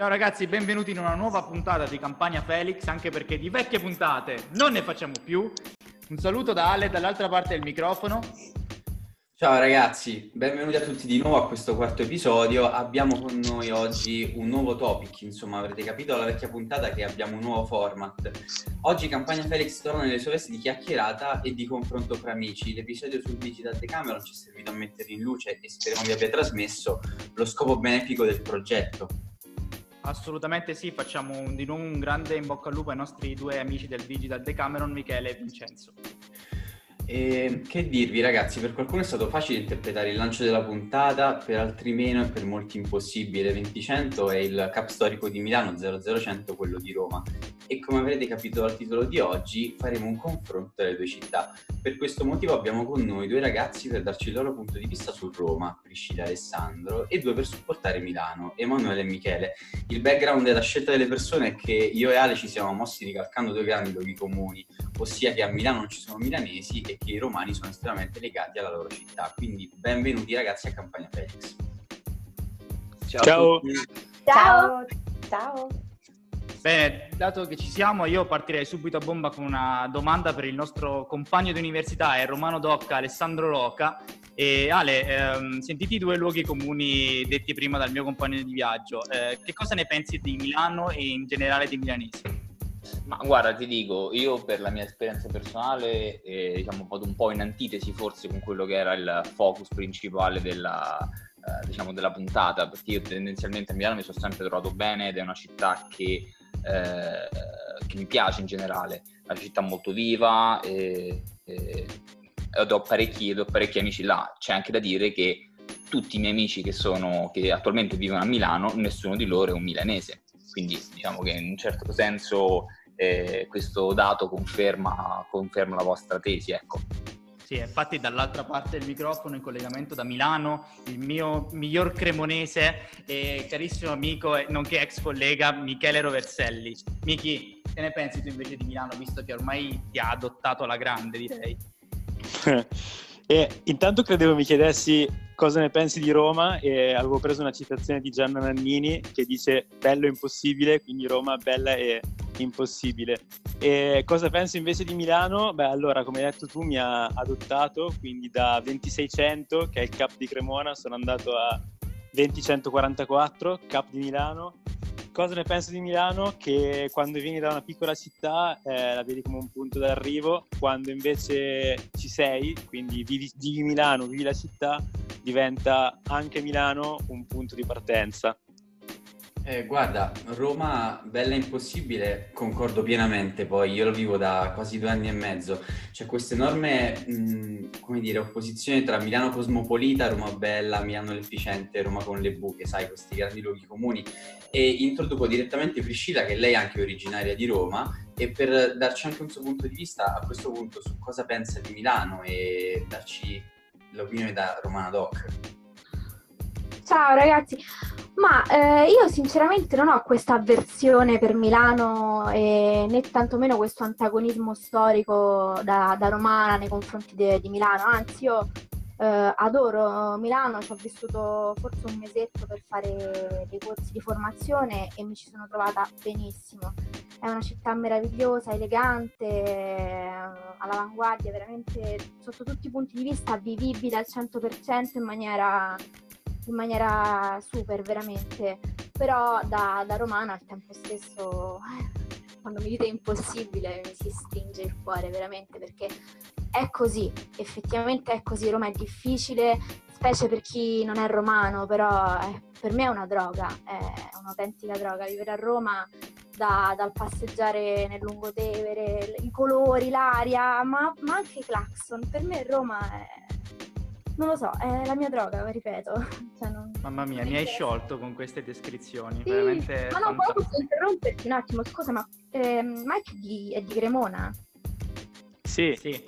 Ciao ragazzi, benvenuti in una nuova puntata di Campagna Felix, anche perché di vecchie puntate non ne facciamo più. Un saluto da Ale dall'altra parte del microfono. Ciao ragazzi, benvenuti a tutti di nuovo a questo quarto episodio. Abbiamo con noi oggi un nuovo topic, insomma avrete capito dalla vecchia puntata che abbiamo un nuovo format. Oggi Campagna Felix torna nelle sue vesti di chiacchierata e di confronto fra amici. L'episodio sul Digital Decameron ci è servito a mettere in luce e speriamo vi abbia trasmesso lo scopo benefico del progetto. Assolutamente sì, facciamo un, di nuovo un grande in bocca al lupo ai nostri due amici del Digital Decameron, Michele e Vincenzo. E che dirvi ragazzi, per qualcuno è stato facile interpretare il lancio della puntata, per altri meno e per molti impossibile. 20100 è il cap storico di Milano, 00100 quello di Roma. E come avrete capito dal titolo di oggi, faremo un confronto delle due città. Per questo motivo abbiamo con noi due ragazzi per darci il loro punto di vista su Roma, Priscilla e Alessandro, e due per supportare Milano, Emanuele e Michele. Il background della scelta delle persone è che io e Ale ci siamo mossi ricalcando due grandi luoghi comuni, ossia che a Milano non ci sono milanesi e che i romani sono estremamente legati alla loro città. Quindi benvenuti ragazzi a Campagna Felix. Ciao. Ciao. Ciao. Ciao. Bene, dato che ci siamo, io partirei subito a bomba con una domanda per il nostro compagno di università, è Romano Docca, Alessandro Roca. E Ale, ehm, sentiti i due luoghi comuni detti prima dal mio compagno di viaggio, eh, che cosa ne pensi di Milano e in generale dei milanesi? Ma guarda, ti dico, io per la mia esperienza personale, eh, diciamo, vado un po' in antitesi forse con quello che era il focus principale della, eh, diciamo, della puntata, perché io tendenzialmente a Milano mi sono sempre trovato bene ed è una città che, eh, che mi piace in generale, una città molto viva e, e, ho parecchi, ho parecchi amici là. C'è anche da dire che tutti i miei amici che, sono, che attualmente vivono a Milano, nessuno di loro è un milanese. Quindi diciamo che in un certo senso eh, questo dato conferma, conferma, la vostra tesi. Ecco. Sì, infatti dall'altra parte del microfono in collegamento da Milano, il mio miglior cremonese e carissimo amico, nonché ex collega Michele Roverselli. Michi, che ne pensi tu invece di Milano, visto che ormai ti ha adottato alla grande, direi? E intanto credevo mi chiedessi cosa ne pensi di Roma e avevo preso una citazione di Gianna Nannini che dice bello e impossibile, quindi Roma bella e impossibile. E cosa penso invece di Milano? Beh, allora, come hai detto tu, mi ha adottato, quindi da 2600, che è il Cap di Cremona, sono andato a 20144, Cap di Milano, Cosa ne penso di Milano? Che quando vieni da una piccola città eh, la vedi come un punto d'arrivo, quando invece ci sei, quindi vivi, vivi Milano, vivi la città, diventa anche Milano un punto di partenza. Eh, guarda, Roma, bella impossibile, concordo pienamente, poi io lo vivo da quasi due anni e mezzo, c'è questa enorme, come dire, opposizione tra Milano cosmopolita, Roma bella, Milano efficiente, Roma con le buche, sai, questi grandi luoghi comuni, e introduco direttamente Priscilla, che lei è anche originaria di Roma, e per darci anche un suo punto di vista a questo punto su cosa pensa di Milano e darci l'opinione da Romana Doc. Ciao ragazzi, ma eh, io sinceramente non ho questa avversione per Milano e né tantomeno questo antagonismo storico da, da romana nei confronti de, di Milano, anzi io eh, adoro Milano, ci ho vissuto forse un mesetto per fare dei corsi di formazione e mi ci sono trovata benissimo. È una città meravigliosa, elegante, all'avanguardia, veramente sotto tutti i punti di vista vivibile al 100% in maniera in maniera super, veramente. Però da, da romana al tempo stesso, quando mi dite impossibile, mi si stringe il cuore, veramente, perché è così, effettivamente è così. Roma è difficile, specie per chi non è romano, però è, per me è una droga, è un'autentica droga. Vivere a Roma da, dal passeggiare nel lungotevere, i colori, l'aria, ma, ma anche i clacson. Per me Roma è non lo so, è la mia droga, ripeto. Cioè, non, Mamma mia, mi hai sciolto con queste descrizioni, sì, veramente Ma no, poi posso interromperti un attimo, scusa, ma eh, Mike di, è di Cremona? Sì. sì.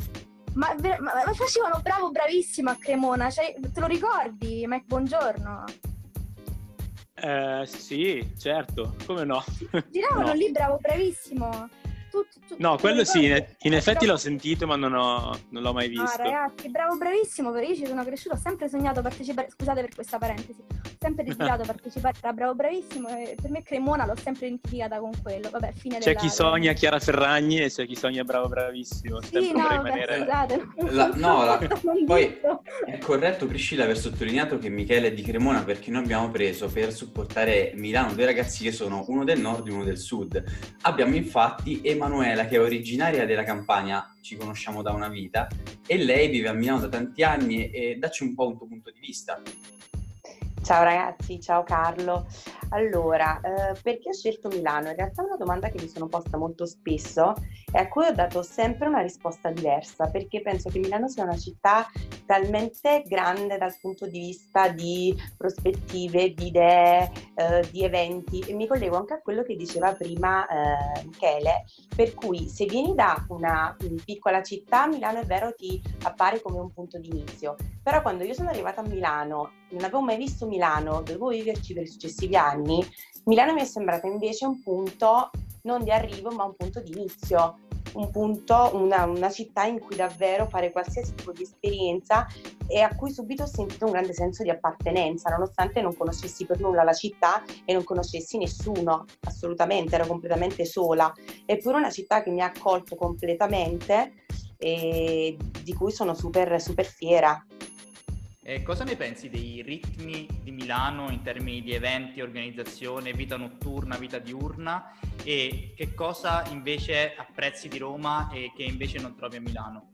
Ma, ma, ma, facevano bravo, bravissimo a Cremona, cioè, te lo ricordi, Mike, buongiorno? Eh, sì, certo, come no? Giravano no. lì, bravo, bravissimo. Tu, tu, no, quello sì, in, in effetti l'ho sentito, ma non, ho, non l'ho mai visto. No, ragazzi, bravo, bravissimo, io ci sono cresciuto, ho sempre sognato partecipare, scusate per questa parentesi, ho sempre desiderato partecipare a Bravo Bravissimo e per me Cremona l'ho sempre identificata con quello. Vabbè, fine c'è chi sogna Chiara Ferragni e c'è chi sogna Bravo Bravissimo. Sì, no, rimanere... scusate. La, no, la, poi è corretto Priscilla aver sottolineato che Michele è di Cremona perché noi abbiamo preso per supportare Milano due ragazzi che sono uno del nord e uno del sud. Abbiamo infatti Emanuela che è originaria della Campania, ci conosciamo da una vita, e lei vive a Milano da tanti anni e dacci un po' un tuo punto di vista. Ciao ragazzi, ciao Carlo. Allora, eh, perché ho scelto Milano? In realtà è una domanda che mi sono posta molto spesso e a cui ho dato sempre una risposta diversa, perché penso che Milano sia una città talmente grande dal punto di vista di prospettive, di idee, eh, di eventi e mi collego anche a quello che diceva prima eh, Michele, per cui se vieni da una piccola città, Milano è vero ti appare come un punto di inizio, però quando io sono arrivata a Milano non avevo mai visto Milano, dovevo viverci per i successivi anni, Milano mi è sembrata invece un punto non di arrivo ma un punto di inizio, un punto, una, una, città in cui davvero fare qualsiasi tipo di esperienza e a cui subito ho sentito un grande senso di appartenenza, nonostante non conoscessi per nulla la città e non conoscessi nessuno, assolutamente, ero completamente sola, eppure una città che mi ha accolto completamente e di cui sono super, super fiera. Eh, cosa ne pensi dei ritmi di Milano in termini di eventi, organizzazione, vita notturna, vita diurna e che cosa invece apprezzi di Roma e che invece non trovi a Milano?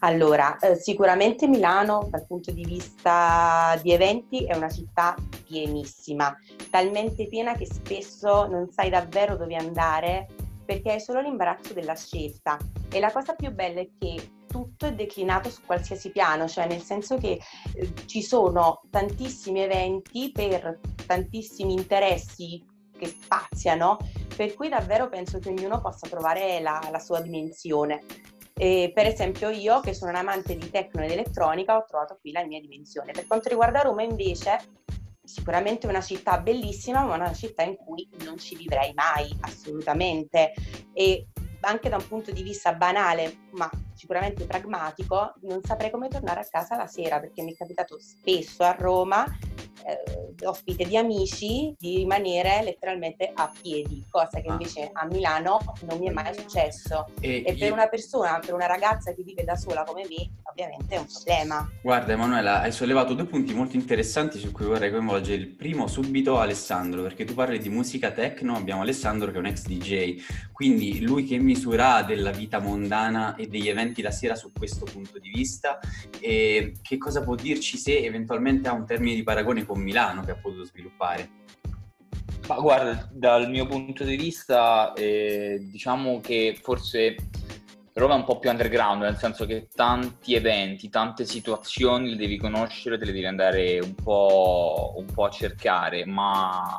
Allora, eh, sicuramente Milano dal punto di vista di eventi è una città pienissima, talmente piena che spesso non sai davvero dove andare perché hai solo l'imbarazzo della scelta. E la cosa più bella è che tutto è declinato su qualsiasi piano, cioè nel senso che eh, ci sono tantissimi eventi per tantissimi interessi che spaziano, per cui davvero penso che ognuno possa trovare la, la sua dimensione. E per esempio io che sono un amante di tecno ed elettronica ho trovato qui la mia dimensione. Per quanto riguarda Roma invece sicuramente una città bellissima ma una città in cui non ci vivrei mai assolutamente e anche da un punto di vista banale, ma sicuramente pragmatico, non saprei come tornare a casa la sera perché mi è capitato spesso a Roma eh, ospite di amici di rimanere letteralmente a piedi, cosa che ah. invece a Milano non mi è mai successo. E, e per io... una persona, per una ragazza che vive da sola come me, ovviamente è un problema. Guarda Emanuela, hai sollevato due punti molto interessanti su cui vorrei coinvolgere. Il primo subito Alessandro, perché tu parli di musica techno, abbiamo Alessandro che è un ex DJ, quindi lui che misura della vita mondana e degli eventi la sera su questo punto di vista e che cosa può dirci se eventualmente ha un termine di paragone con Milano che ha potuto sviluppare? Ma guarda, dal mio punto di vista, eh, diciamo che forse Roma è un po' più underground, nel senso che tanti eventi, tante situazioni le devi conoscere, te le devi andare un po', un po' a cercare, ma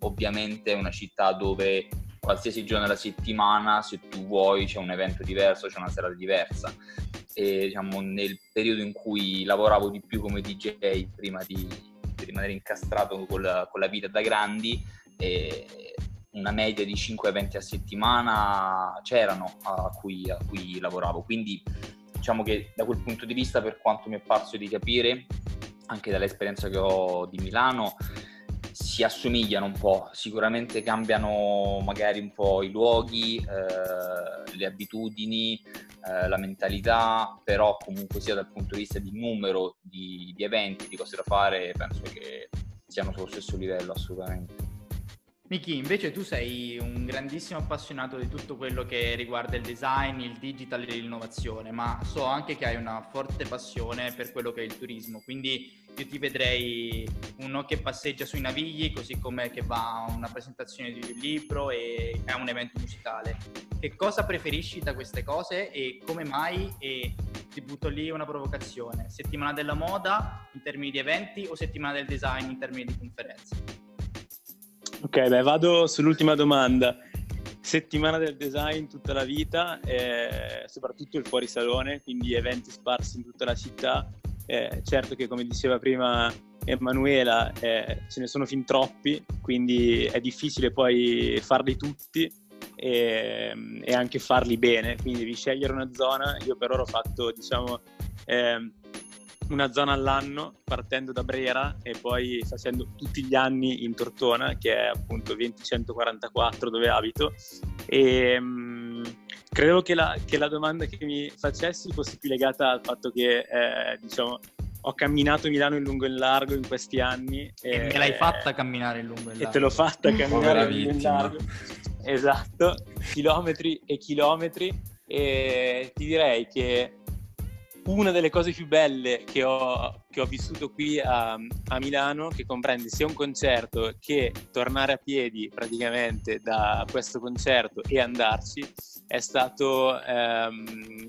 ovviamente è una città dove qualsiasi giorno della settimana, se tu vuoi, c'è un evento diverso, c'è una serata diversa. E diciamo, nel periodo in cui lavoravo di più come DJ, prima di rimanere incastrato con la, con la, vita da grandi, una media di 5 eventi a settimana c'erano a cui, a cui lavoravo. Quindi diciamo che da quel punto di vista, per quanto mi è parso di capire, anche dall'esperienza che ho di Milano, si assomigliano un po', sicuramente cambiano magari un po' i luoghi, eh, le abitudini, eh, la mentalità, però comunque sia dal punto di vista di numero di, di eventi, di cose da fare, penso che siano sullo stesso livello assolutamente. Miki, invece tu sei un grandissimo appassionato di tutto quello che riguarda il design, il digital e l'innovazione, ma so anche che hai una forte passione per quello che è il turismo, quindi io ti vedrei uno che passeggia sui navigli, così come che va a una presentazione di un libro e a un evento musicale. Che cosa preferisci da queste cose e come mai? E ti butto lì una provocazione. Settimana della moda in termini di eventi o settimana del design in termini di conferenze? Ok, beh, vado sull'ultima domanda. Settimana del design tutta la vita, eh, soprattutto il fuorisalone, quindi eventi sparsi in tutta la città. Eh, certo che, come diceva prima Emanuela, eh, ce ne sono fin troppi, quindi è difficile poi farli tutti e, e, anche farli bene, quindi devi scegliere una zona, io per ora ho fatto diciamo eh, una zona all'anno partendo da Brera e poi facendo tutti gli anni in Tortona che è appunto 20144 dove abito e mh, credo che la, che la, domanda che mi facessi fosse più legata al fatto che eh, diciamo ho camminato Milano in lungo e in largo in questi anni. E, e me l'hai fatta camminare in lungo e in largo. E te l'ho fatta camminare in lungo e in largo. Esatto, chilometri e chilometri. E ti direi che una delle cose più belle che ho, che ho vissuto qui a, a, Milano, che comprende sia un concerto che tornare a piedi praticamente da questo concerto e andarci, è stato ehm,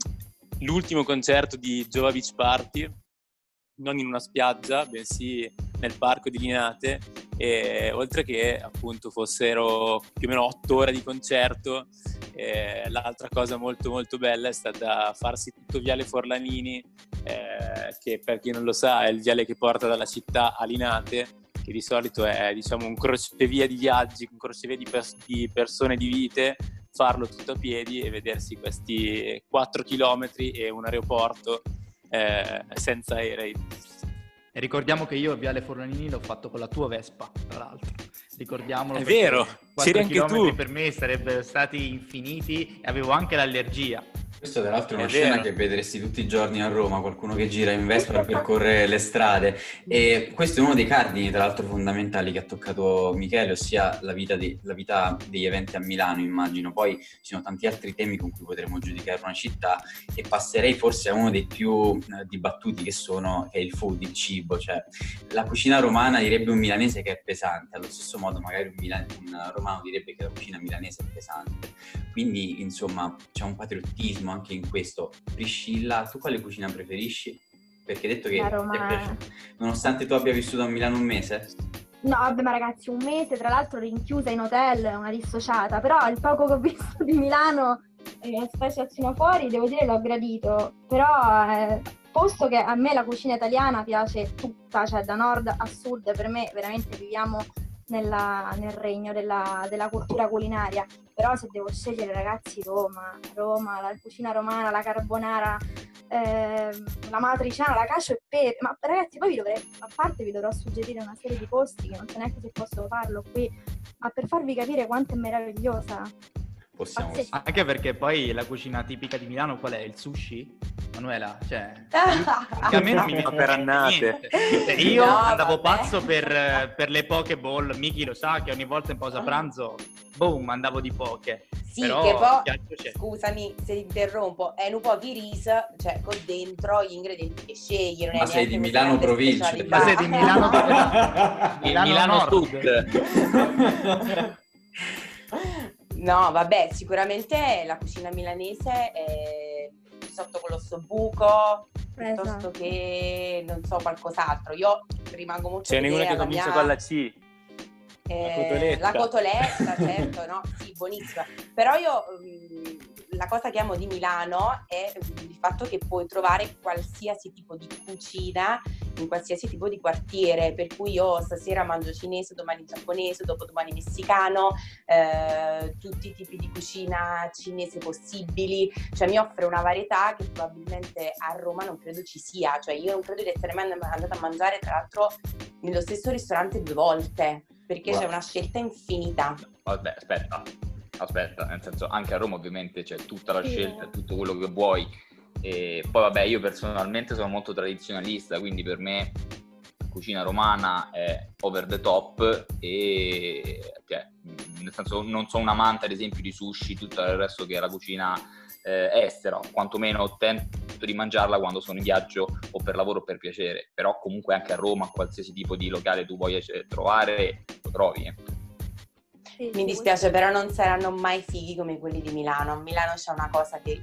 l'ultimo concerto di Jova Beach Party non in una spiaggia, bensì nel parco di Linate, e, oltre che appunto fossero più o meno otto ore di concerto. E, l'altra cosa molto molto bella è stata farsi tutto Viale Forlanini, eh, che per chi non lo sa è il viale che porta dalla città a Linate, che di solito è diciamo un crocevia di viaggi, un crocevia di, pers- di persone, di vite, farlo tutto a piedi e vedersi questi 4 km e un aeroporto eh, senza aerei. E ricordiamo che io Viale Forlanini l'ho fatto con la tua Vespa, tra l'altro. Ricordiamolo. È vero, c'eri anche tu. per me sarebbero stati infiniti e avevo anche l'allergia. Questo tra l'altro è una è scena che vedresti tutti i giorni a Roma, qualcuno che gira in Vespa per percorrere le strade. E questo è uno dei cardini tra l'altro fondamentali che ha toccato Michele, ossia la vita, di, la vita degli eventi a Milano immagino, poi ci sono tanti altri temi con cui potremmo giudicare una città e passerei forse a uno dei più eh, dibattuti che sono che è il food, il cibo, cioè la cucina romana direbbe un milanese che è pesante, allo stesso modo magari un, milan- un romano direbbe che la cucina milanese è pesante, quindi insomma c'è un patriottismo anche in questo. Priscilla, tu quale cucina preferisci? Perché hai detto che Roma... ti è piaciuto. Nonostante tu abbia vissuto a Milano un mese? No, vabbè, ma ragazzi, un mese, tra l'altro rinchiusa in hotel, una dissociata, però il poco che ho visto di Milano, eh, specie a fuori, devo dire l'ho gradito, però eh, posto che a me la cucina italiana piace tutta, cioè da nord a sud, per me veramente viviamo nella, nel regno della, della, cultura culinaria. Però se devo scegliere ragazzi Roma, Roma, la cucina romana, la carbonara, eh, la matriciana, la cacio e pepe, ma ragazzi poi vi dovrei, a parte vi dovrò suggerire una serie di posti che non so neanche se posso farlo qui, ma per farvi capire quanto è meravigliosa. Possiamo. Anche perché poi la cucina tipica di Milano qual è? Il sushi? Manuela, cioè, a me non mi fa per annate. Cioè, io no, andavo vabbè. pazzo per, per, le Pokéball, Miki lo sa che ogni volta in pausa pranzo, boom, andavo di poche. Sì, Però, che poi, scusami se ti interrompo, è un po' di riso, cioè con dentro gli ingredienti che scegli. Ma sei di Milano provincia. Ma sei di Milano, Milano, Milano Sud. No, vabbè, sicuramente la cucina milanese è sotto con l'ossobuco esatto. piuttosto che non so qualcos'altro. Io rimango molto C'è nessuna che comincia mia... con la C. Eh, la cotoletta. La cotoletta, certo, no? Sì, buonissima. Però io mh, mm, la cosa che amo di Milano è il fatto che puoi trovare qualsiasi tipo di cucina in qualsiasi tipo di quartiere, per cui io stasera mangio cinese, domani giapponese, dopodomani messicano, eh, tutti i tipi di cucina cinese possibili, cioè mi offre una varietà che probabilmente a Roma non credo ci sia, cioè io non credo di essere mai andata a mangiare tra l'altro nello stesso ristorante due volte, perché wow. c'è una scelta infinita. Vabbè, aspetta, aspetta, nel senso anche a Roma ovviamente c'è tutta la sì. scelta, tutto quello che vuoi. E poi vabbè, io personalmente sono molto tradizionalista, quindi per me cucina romana è over the top e cioè, nel senso non sono un amante ad esempio di sushi, tutto il resto che è la cucina eh, estera, quantomeno tento di mangiarla quando sono in viaggio o per lavoro o per piacere, però comunque anche a Roma qualsiasi tipo di locale tu voglia trovare lo trovi. Eh. Mi dispiace, però non saranno mai fighi come quelli di Milano. A Milano c'è una cosa che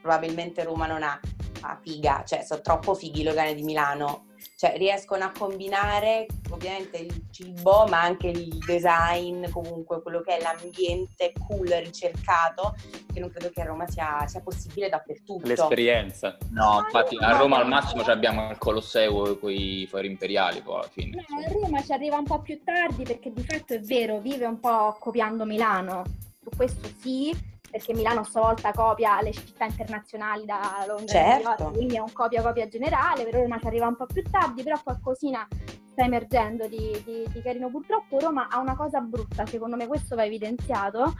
probabilmente Roma non ha, ha figa, cioè sono troppo fighi i locali di Milano cioè riescono a combinare ovviamente il cibo ma anche il design, comunque quello che è l'ambiente cool, ricercato, che non credo che a Roma sia, sia possibile dappertutto. L'esperienza. No, infatti a Roma al massimo abbiamo il Colosseo con i fori imperiali poi alla fine. No, a Roma ci arriva un po' più tardi perché di fatto è vero, vive un po' copiando Milano su questo sì, perché Milano stavolta copia le città internazionali da Londra certo. Quindi è un copia-copia generale, per Roma ci arriva un po' più tardi, però qualcosina sta emergendo di, di, di carino. Purtroppo Roma ha una cosa brutta, secondo me questo va evidenziato,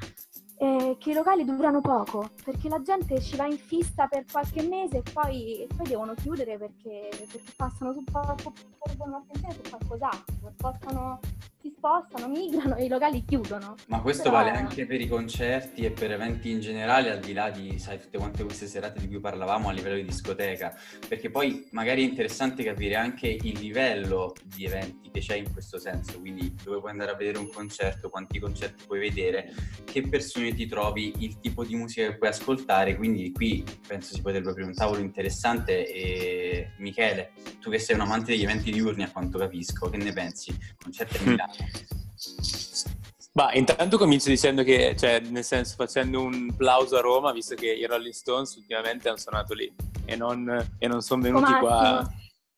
eh, che i locali durano poco, perché la gente ci va in fissa per qualche mese e poi, e poi devono chiudere perché, perché passano su, porgono attenzione su qualcos'altro, spostano, si spostano, migrano e i locali chiudono. Ma questo Però- vale anche per i concerti e per eventi in generale, al di là di, sai, tutte quante queste serate di cui parlavamo a livello di discoteca, perché poi magari è interessante capire anche il livello di eventi che c'è in questo senso, quindi dove puoi andare a vedere un concerto, quanti concerti puoi vedere, che persone ti trovi, il tipo di musica che puoi ascoltare, quindi qui penso si potrebbe aprire un tavolo interessante e Michele, tu che sei un amante degli eventi diurni a quanto capisco, che ne pensi? Concerti a Milano? Ma intanto comincio dicendo che, cioè, nel senso, facendo un plauso a Roma, visto che i Rolling Stones ultimamente hanno suonato lì e non, e non sono venuti Massimo. qua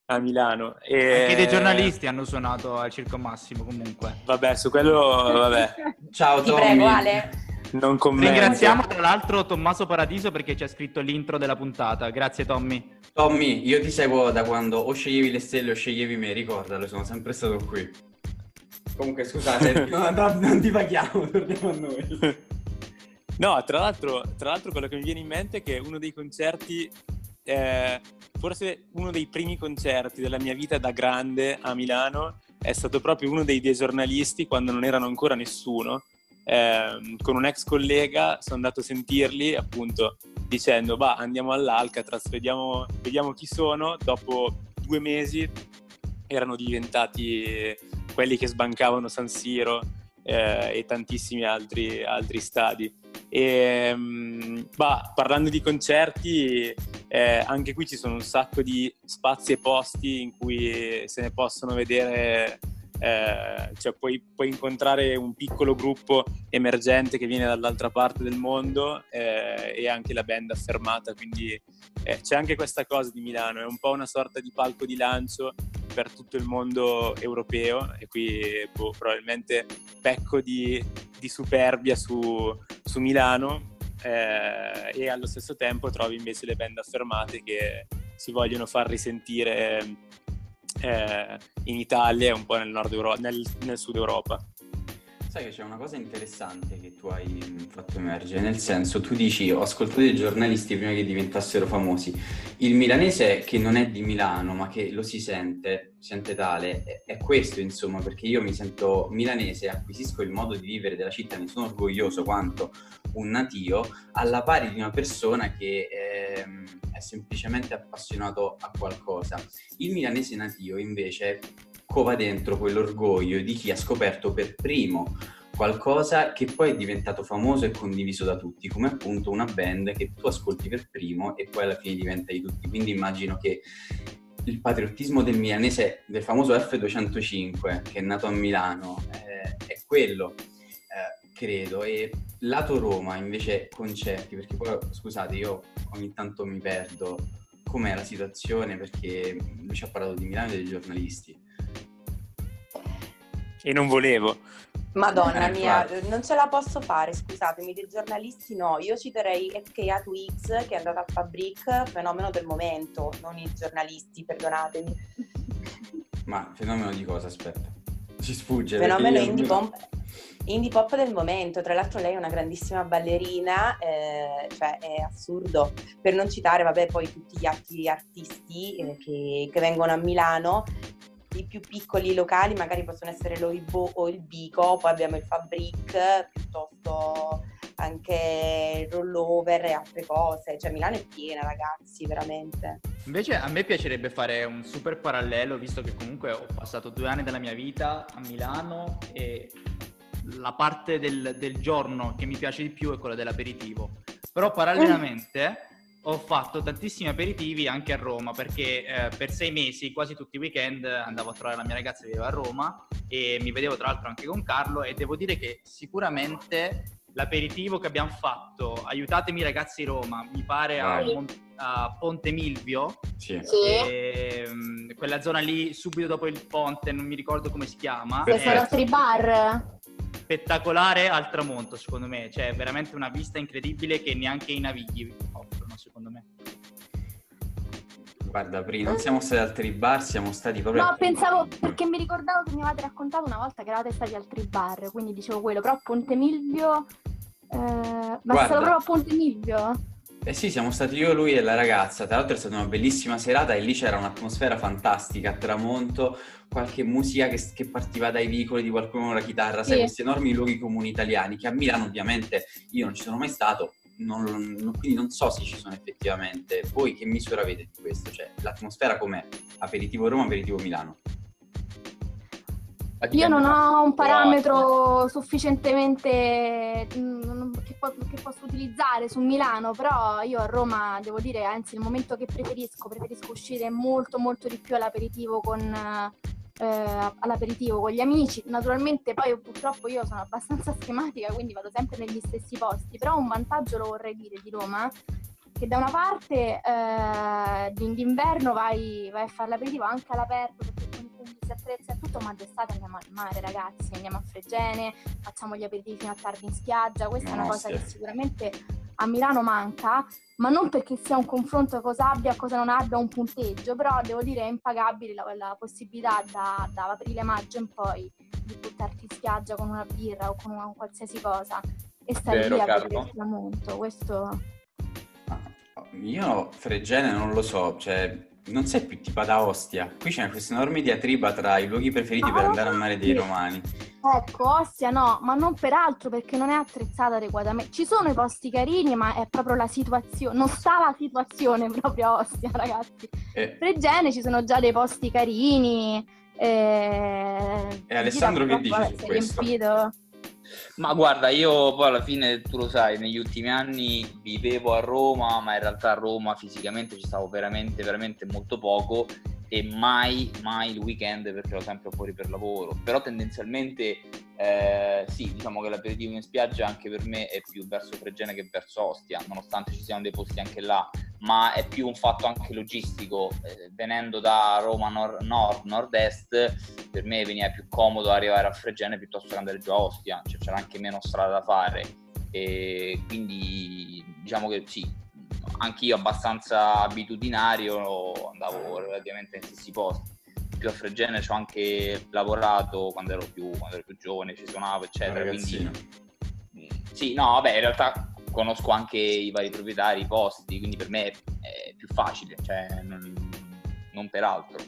a Milano. E... Anche dei giornalisti hanno suonato al Circo Massimo comunque. Vabbè, su quello, vabbè, Ciao Tommy! prego Ale. non commento. Ringraziamo tra l'altro Tommaso Paradiso perché ci ha scritto l'intro della puntata. Grazie Tommy. Tommy, io ti seguo da quando o sceglievi le stelle o sceglievi me, ricordalo, sono sempre stato qui. Comunque scusate, no, no, non divaghiamo, torniamo a noi. No, tra l'altro, tra l'altro quello che mi viene in mente è che uno dei concerti, eh, forse uno dei primi concerti della mia vita da grande a Milano è stato proprio uno dei, dei giornalisti quando non erano ancora nessuno. Eh, con un ex collega sono andato a sentirli appunto dicendo bah andiamo all'Alcatraz vediamo, vediamo chi sono dopo due mesi erano diventati quelli che sbancavano San Siro eh, e tantissimi altri, altri stadi. E, mm, bah, parlando di concerti, eh, anche qui ci sono un sacco di spazi e posti in cui se ne possono vedere, eh, cioè puoi, puoi incontrare un piccolo gruppo emergente che viene dall'altra parte del mondo eh, e anche la band affermata, quindi eh, c'è anche questa cosa di Milano, è un po' una sorta di palco di lancio per tutto il mondo europeo e qui boh, probabilmente pecco di, di superbia su, su Milano eh, e allo stesso tempo trovi invece le band affermate che si vogliono far risentire eh, in Italia e un po' nel, Euro- nel, nel sud Europa. Sai che c'è una cosa interessante che tu hai mm, fatto emergere, nel senso tu dici ho ascoltato i giornalisti prima che diventassero famosi, il milanese che non è di Milano ma che lo si sente, sente tale, è, è questo insomma perché io mi sento milanese, acquisisco il modo di vivere della città, ne sono orgoglioso quanto un natio, alla pari di una persona che ehm, è semplicemente appassionato a qualcosa. Il milanese natio invece cova dentro quell'orgoglio di chi ha scoperto per primo qualcosa che poi è diventato famoso e condiviso da tutti, come appunto una band che tu ascolti per primo e poi alla fine diventa di tutti. Quindi immagino che il patriottismo del milanese, del famoso F205 che è nato a Milano, eh, è quello, eh, credo. E lato Roma invece concerti, perché poi scusate, io ogni tanto mi perdo com'è la situazione perché lui ci ha parlato di Milano e dei giornalisti. E non volevo. Madonna Eh, mia, infatti. non ce la posso fare, scusatemi, dei giornalisti no. Io citerei FKA Twix che è andata a Fabric, fenomeno del momento, non i giornalisti, perdonatemi. Ma fenomeno di cosa? Aspetta. Ci sfugge. Fenomeno indie pop, indie pop del momento. Tra l'altro lei è una grandissima ballerina, eh, cioè è assurdo. Per non citare, vabbè, poi tutti gli altri artisti eh, che, che vengono a Milano. I più piccoli locali magari possono essere l'Oibo o il Bico, poi abbiamo il Fabric, piuttosto anche il rollover e altre cose. Cioè Milano è piena, ragazzi, veramente. Invece a me piacerebbe fare un super parallelo, visto che comunque ho passato due anni della mia vita a Milano e la parte del, del giorno che mi piace di più è quella dell'aperitivo. Però parallelamente ho fatto tantissimi aperitivi anche a Roma perché eh, per sei mesi, quasi tutti i weekend, andavo a trovare la mia ragazza che viveva a Roma e mi vedevo tra l'altro anche con Carlo e devo dire che sicuramente l'aperitivo che abbiamo fatto, aiutatemi ragazzi Roma, mi pare a. Mon- a Ponte Milvio, Sì. Ehm, quella zona lì subito dopo il ponte, non mi ricordo come si chiama. Questo Eh, nostri bar. spettacolare al tramonto, secondo me. Cioè, è veramente una vista incredibile che neanche i navigli offrono, secondo me. Guarda, Pri, non siamo stati al Tribar, siamo stati proprio... No, pensavo, perché mi ricordavo che mi avevate raccontato una volta che eravate stati al Tribar, quindi dicevo quello, però Ponte Milvio... Eh, ma Guarda. proprio a Ponte Milvio? Eh sì, siamo stati io, lui e la ragazza. Tra l'altro è stata una bellissima serata e lì c'era un'atmosfera fantastica, a tramonto, qualche musica che, che partiva dai vicoli di qualcuno con la chitarra, sai, Sì. questi enormi luoghi comuni italiani che a Milano ovviamente io non ci sono mai stato, non- non- quindi non so se ci sono effettivamente. Voi che misura avete di questo? Cioè, l'atmosfera com'è? Aperitivo Roma, aperitivo Milano? Io non ho un parametro sufficientemente mm, che posso utilizzare su Milano, però io a Roma devo dire, anzi, il momento che preferisco, preferisco uscire molto molto di più all'aperitivo con, eh, all'aperitivo con gli amici. Naturalmente poi purtroppo io sono abbastanza schematica, quindi vado sempre negli stessi posti, però un vantaggio lo vorrei dire di Roma che da una parte eh, di- d'inverno vai, vai a fare l'aperitivo anche all'aperto perché si attrezza e tutto, ma d'estate andiamo al mare ragazzi, andiamo a Fregene, facciamo gli aperitivi fino a tardi in spiaggia, questa è una No, cosa sì. che sicuramente a Milano manca, ma non perché sia un confronto cosa abbia, cosa non abbia un punteggio, però devo dire è impagabile la, la possibilità da, da aprile-maggio in poi di buttarti in spiaggia con una birra o con una qualsiasi cosa e stare Vero, lì a vedere il tramonto, questo... Io Fregene non lo so, cioè non sei più tipo da Ostia. Qui c'è questa enorme diatriba tra i luoghi preferiti Ah, per andare al mare dei romani. Ecco, Ostia no, ma non per altro perché non è attrezzata adeguatamente. Ci sono i posti carini, ma è proprio la situazione, non sta la situazione proprio a Ostia, ragazzi. E, Fregene ci sono già dei posti carini. Eh, E Alessandro che dici su è questo? riempito. Ma guarda, io poi alla fine, tu lo sai, negli ultimi anni vivevo a Roma, ma in realtà a Roma fisicamente ci stavo veramente, veramente molto poco e mai, mai il weekend perché ero sempre fuori per lavoro. Però tendenzialmente eh, sì, diciamo che l'aperitivo in spiaggia anche per me è più verso Fregene che verso Ostia, nonostante ci siano dei posti anche là, ma è più un fatto anche logistico. Eh, venendo da Roma nord, nord, nord-est, per me veniva più comodo arrivare a Fregene piuttosto che andare giù a Ostia, cioè c'era anche meno strada da fare. E quindi diciamo che sì, anche io abbastanza abitudinario andavo relativamente nei stessi posti. Più a Fregene ci ho anche lavorato quando ero più, quando ero più giovane, ci suonavo, eccetera. Quindi. Mm, Sì, no, vabbè, in realtà conosco anche i vari proprietari, i posti, quindi per me è, è più facile, cioè non, non per altro.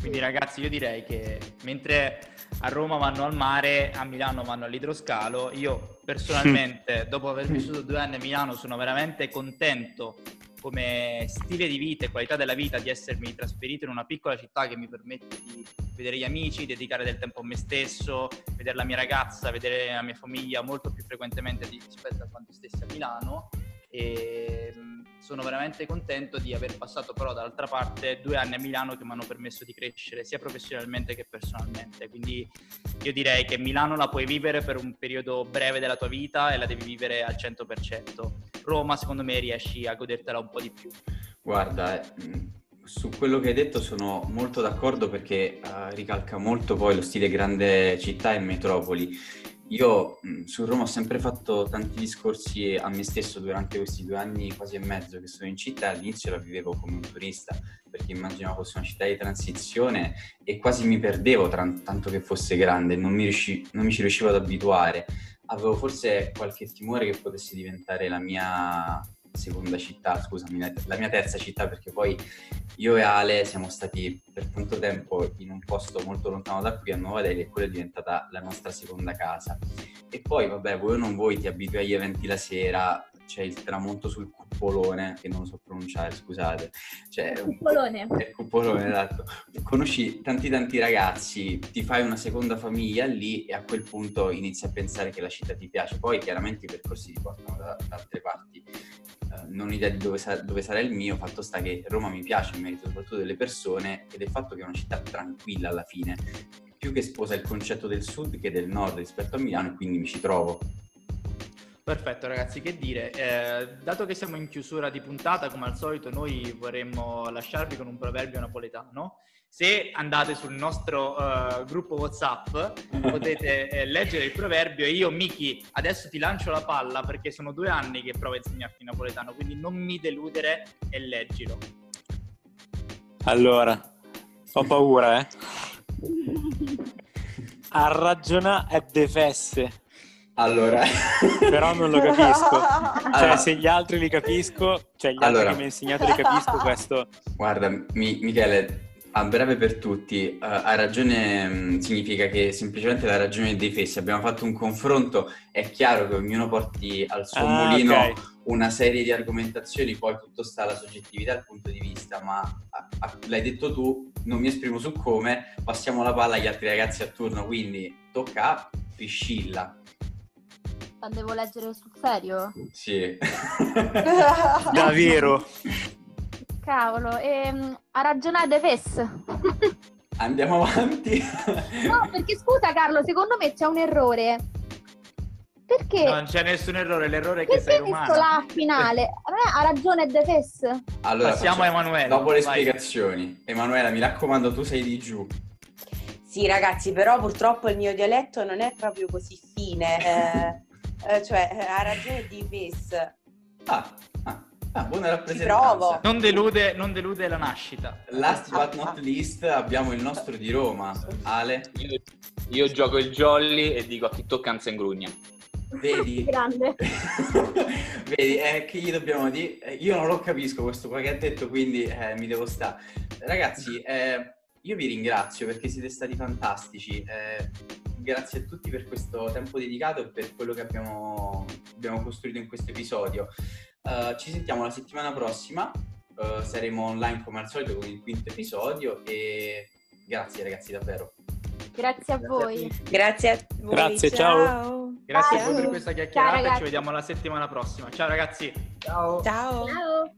Quindi ragazzi io direi che mentre a Roma vanno al mare, a Milano vanno all'idroscalo, io personalmente dopo aver vissuto due anni a Milano sono veramente contento come stile di vita e qualità della vita di essermi trasferito in una piccola città che mi permette di vedere gli amici, dedicare del tempo a me stesso, vedere la mia ragazza, vedere la mia famiglia molto più frequentemente rispetto a quanto stessi a Milano e sono veramente contento di aver passato però dall'altra parte due anni a Milano che mi hanno permesso di crescere sia professionalmente che personalmente. Quindi io direi che Milano la puoi vivere per un periodo breve della tua vita e la devi vivere al 100% Roma secondo me riesci a godertela un po' di più. Guarda, su quello che hai detto sono molto d'accordo perché eh, ricalca molto poi lo stile grande città e metropoli. Io mh, su Roma ho sempre fatto tanti discorsi a me stesso durante questi due anni quasi e mezzo che sono in città. All'inizio la vivevo come un turista perché immaginavo fosse una città di transizione e quasi mi perdevo tran- tanto che fosse grande, non mi, riusci- non mi ci riuscivo ad abituare. Avevo forse qualche timore che potesse diventare la mia seconda città, scusami, la- mia terza città perché poi io e Ale siamo stati per tanto tempo in un posto molto lontano da qui a Nuova Delhi e quella è diventata la nostra seconda casa. E poi, vabbè, vuoi o non vuoi, ti abitui agli eventi la sera, c'è il tramonto sul cupolone, che non lo so pronunciare, scusate. C'è un- Cupolone. il cupolone, esatto. Conosci tanti tanti ragazzi, ti fai una seconda famiglia lì e a quel punto inizi a pensare che la città ti piace. Poi chiaramente i percorsi ti portano da, da altre parti. Eh, non ho idea di dove, sa- dove sarà il mio, fatto sta che Roma mi piace, in merito soprattutto delle persone e del fatto che è una città tranquilla alla fine, più che sposa il concetto del sud che del nord rispetto a Milano e quindi mi ci trovo. Perfetto ragazzi, che dire, eh, dato che siamo in chiusura di puntata, come al solito noi vorremmo lasciarvi con un proverbio napoletano. Se andate sul nostro uh, gruppo WhatsApp potete eh, leggere il proverbio e io, Miki, adesso ti lancio la palla perché sono due anni che provo a insegnarti napoletano, quindi non mi deludere e leggilo. Allora, ho paura, eh. A ragionare è defesse. Allora, però non lo capisco. Cioè, se gli altri li capisco, cioè gli altri Allora. che mi hai insegnato li capisco, questo guarda, Mi- Michele, a breve per tutti, eh, ha ragione, mh, significa che semplicemente la ragione dei fessi. Abbiamo fatto un confronto, è chiaro che ognuno porti al suo Ah, mulino ok. una serie di argomentazioni, poi tutto sta alla soggettività al punto di vista, ma a- a- l'hai detto tu, non mi esprimo su come, passiamo la palla agli altri ragazzi a turno, quindi tocca a Priscilla. La devo leggere sul serio? Sì. davvero. Cavolo, ehm, ha ragione De Ves. Andiamo avanti. No, perché scusa Carlo, secondo me c'è un errore. Perché? No, non c'è nessun errore, l'errore è che sei perché messo romana. la finale? Ha ragione De Ves? Allora, Passiamo a Emanuele. Dopo le vai. spiegazioni. Emanuela, mi raccomando, tu sei di giù. Sì, ragazzi, però purtroppo il mio dialetto non è proprio così fine. eh, eh, cioè, eh, ha ragione di Ves. Ah, ah, ah, buona rappresentanza. provo. Non delude, non delude la nascita. Last but not least abbiamo il nostro di Roma, Ale. Io, io gioco il jolly e dico a chi tocca se ingrugna. Vedi? Grande. Vedi, eh, che gli dobbiamo dire? Eh, Io non lo capisco questo qua che ha detto, quindi eh, mi devo stare. Ragazzi, eh, io vi ringrazio perché siete stati fantastici. eh, grazie a tutti per questo tempo dedicato e per quello che abbiamo, abbiamo costruito in questo episodio. Eh, ci sentiamo la settimana prossima. eh, saremo online come al solito con il quinto episodio e grazie ragazzi davvero. Grazie a voi. Grazie a voi. Grazie, ciao. Grazie a Ciao. voi per questa chiacchierata, Ciao, ragazzi. ci vediamo la settimana prossima. Ciao ragazzi. Ciao. Ciao. Ciao.